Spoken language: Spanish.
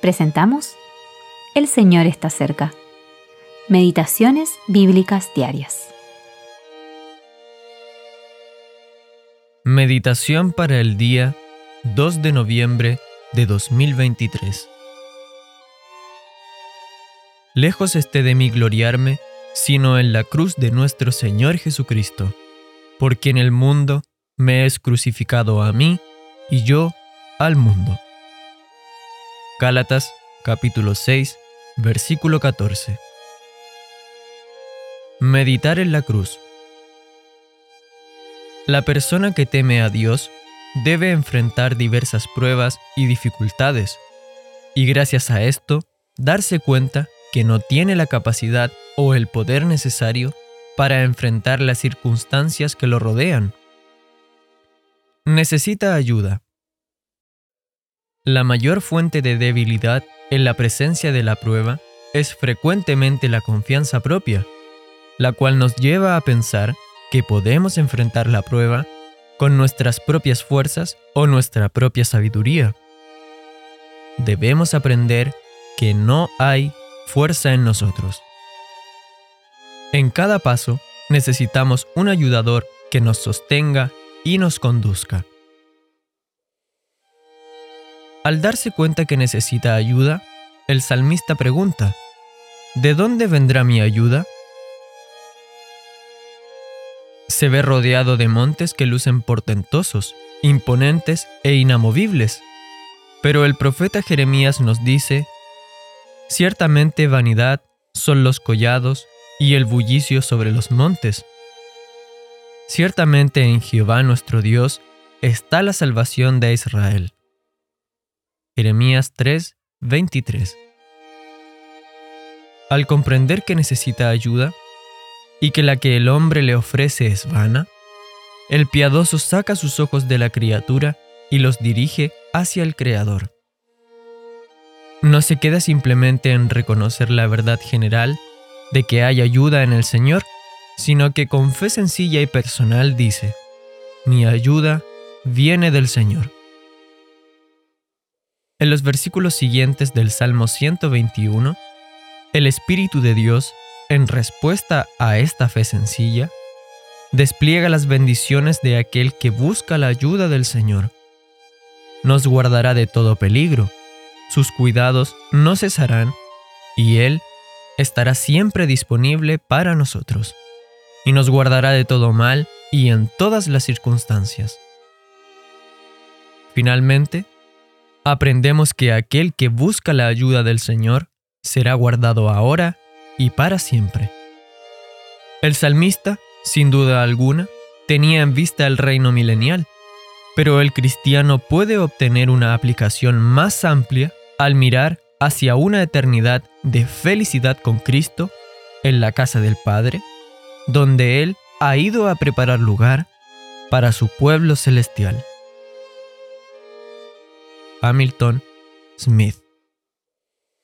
presentamos El Señor está cerca. Meditaciones Bíblicas Diarias. Meditación para el día 2 de noviembre de 2023. Lejos esté de mí gloriarme, sino en la cruz de nuestro Señor Jesucristo, porque en el mundo me es crucificado a mí y yo al mundo. Gálatas capítulo 6, versículo 14. Meditar en la cruz. La persona que teme a Dios debe enfrentar diversas pruebas y dificultades, y gracias a esto darse cuenta que no tiene la capacidad o el poder necesario para enfrentar las circunstancias que lo rodean. Necesita ayuda. La mayor fuente de debilidad en la presencia de la prueba es frecuentemente la confianza propia la cual nos lleva a pensar que podemos enfrentar la prueba con nuestras propias fuerzas o nuestra propia sabiduría. Debemos aprender que no hay fuerza en nosotros. En cada paso necesitamos un ayudador que nos sostenga y nos conduzca. Al darse cuenta que necesita ayuda, el salmista pregunta, ¿De dónde vendrá mi ayuda? se ve rodeado de montes que lucen portentosos, imponentes e inamovibles. Pero el profeta Jeremías nos dice, Ciertamente vanidad son los collados y el bullicio sobre los montes. Ciertamente en Jehová nuestro Dios está la salvación de Israel. Jeremías 3, 23. Al comprender que necesita ayuda, y que la que el hombre le ofrece es vana? El piadoso saca sus ojos de la criatura y los dirige hacia el Creador. No se queda simplemente en reconocer la verdad general de que hay ayuda en el Señor, sino que con fe sencilla y personal dice, mi ayuda viene del Señor. En los versículos siguientes del Salmo 121, el Espíritu de Dios en respuesta a esta fe sencilla, despliega las bendiciones de aquel que busca la ayuda del Señor. Nos guardará de todo peligro, sus cuidados no cesarán y Él estará siempre disponible para nosotros, y nos guardará de todo mal y en todas las circunstancias. Finalmente, aprendemos que aquel que busca la ayuda del Señor será guardado ahora y para siempre. El salmista, sin duda alguna, tenía en vista el reino milenial, pero el cristiano puede obtener una aplicación más amplia al mirar hacia una eternidad de felicidad con Cristo en la casa del Padre, donde Él ha ido a preparar lugar para su pueblo celestial. Hamilton Smith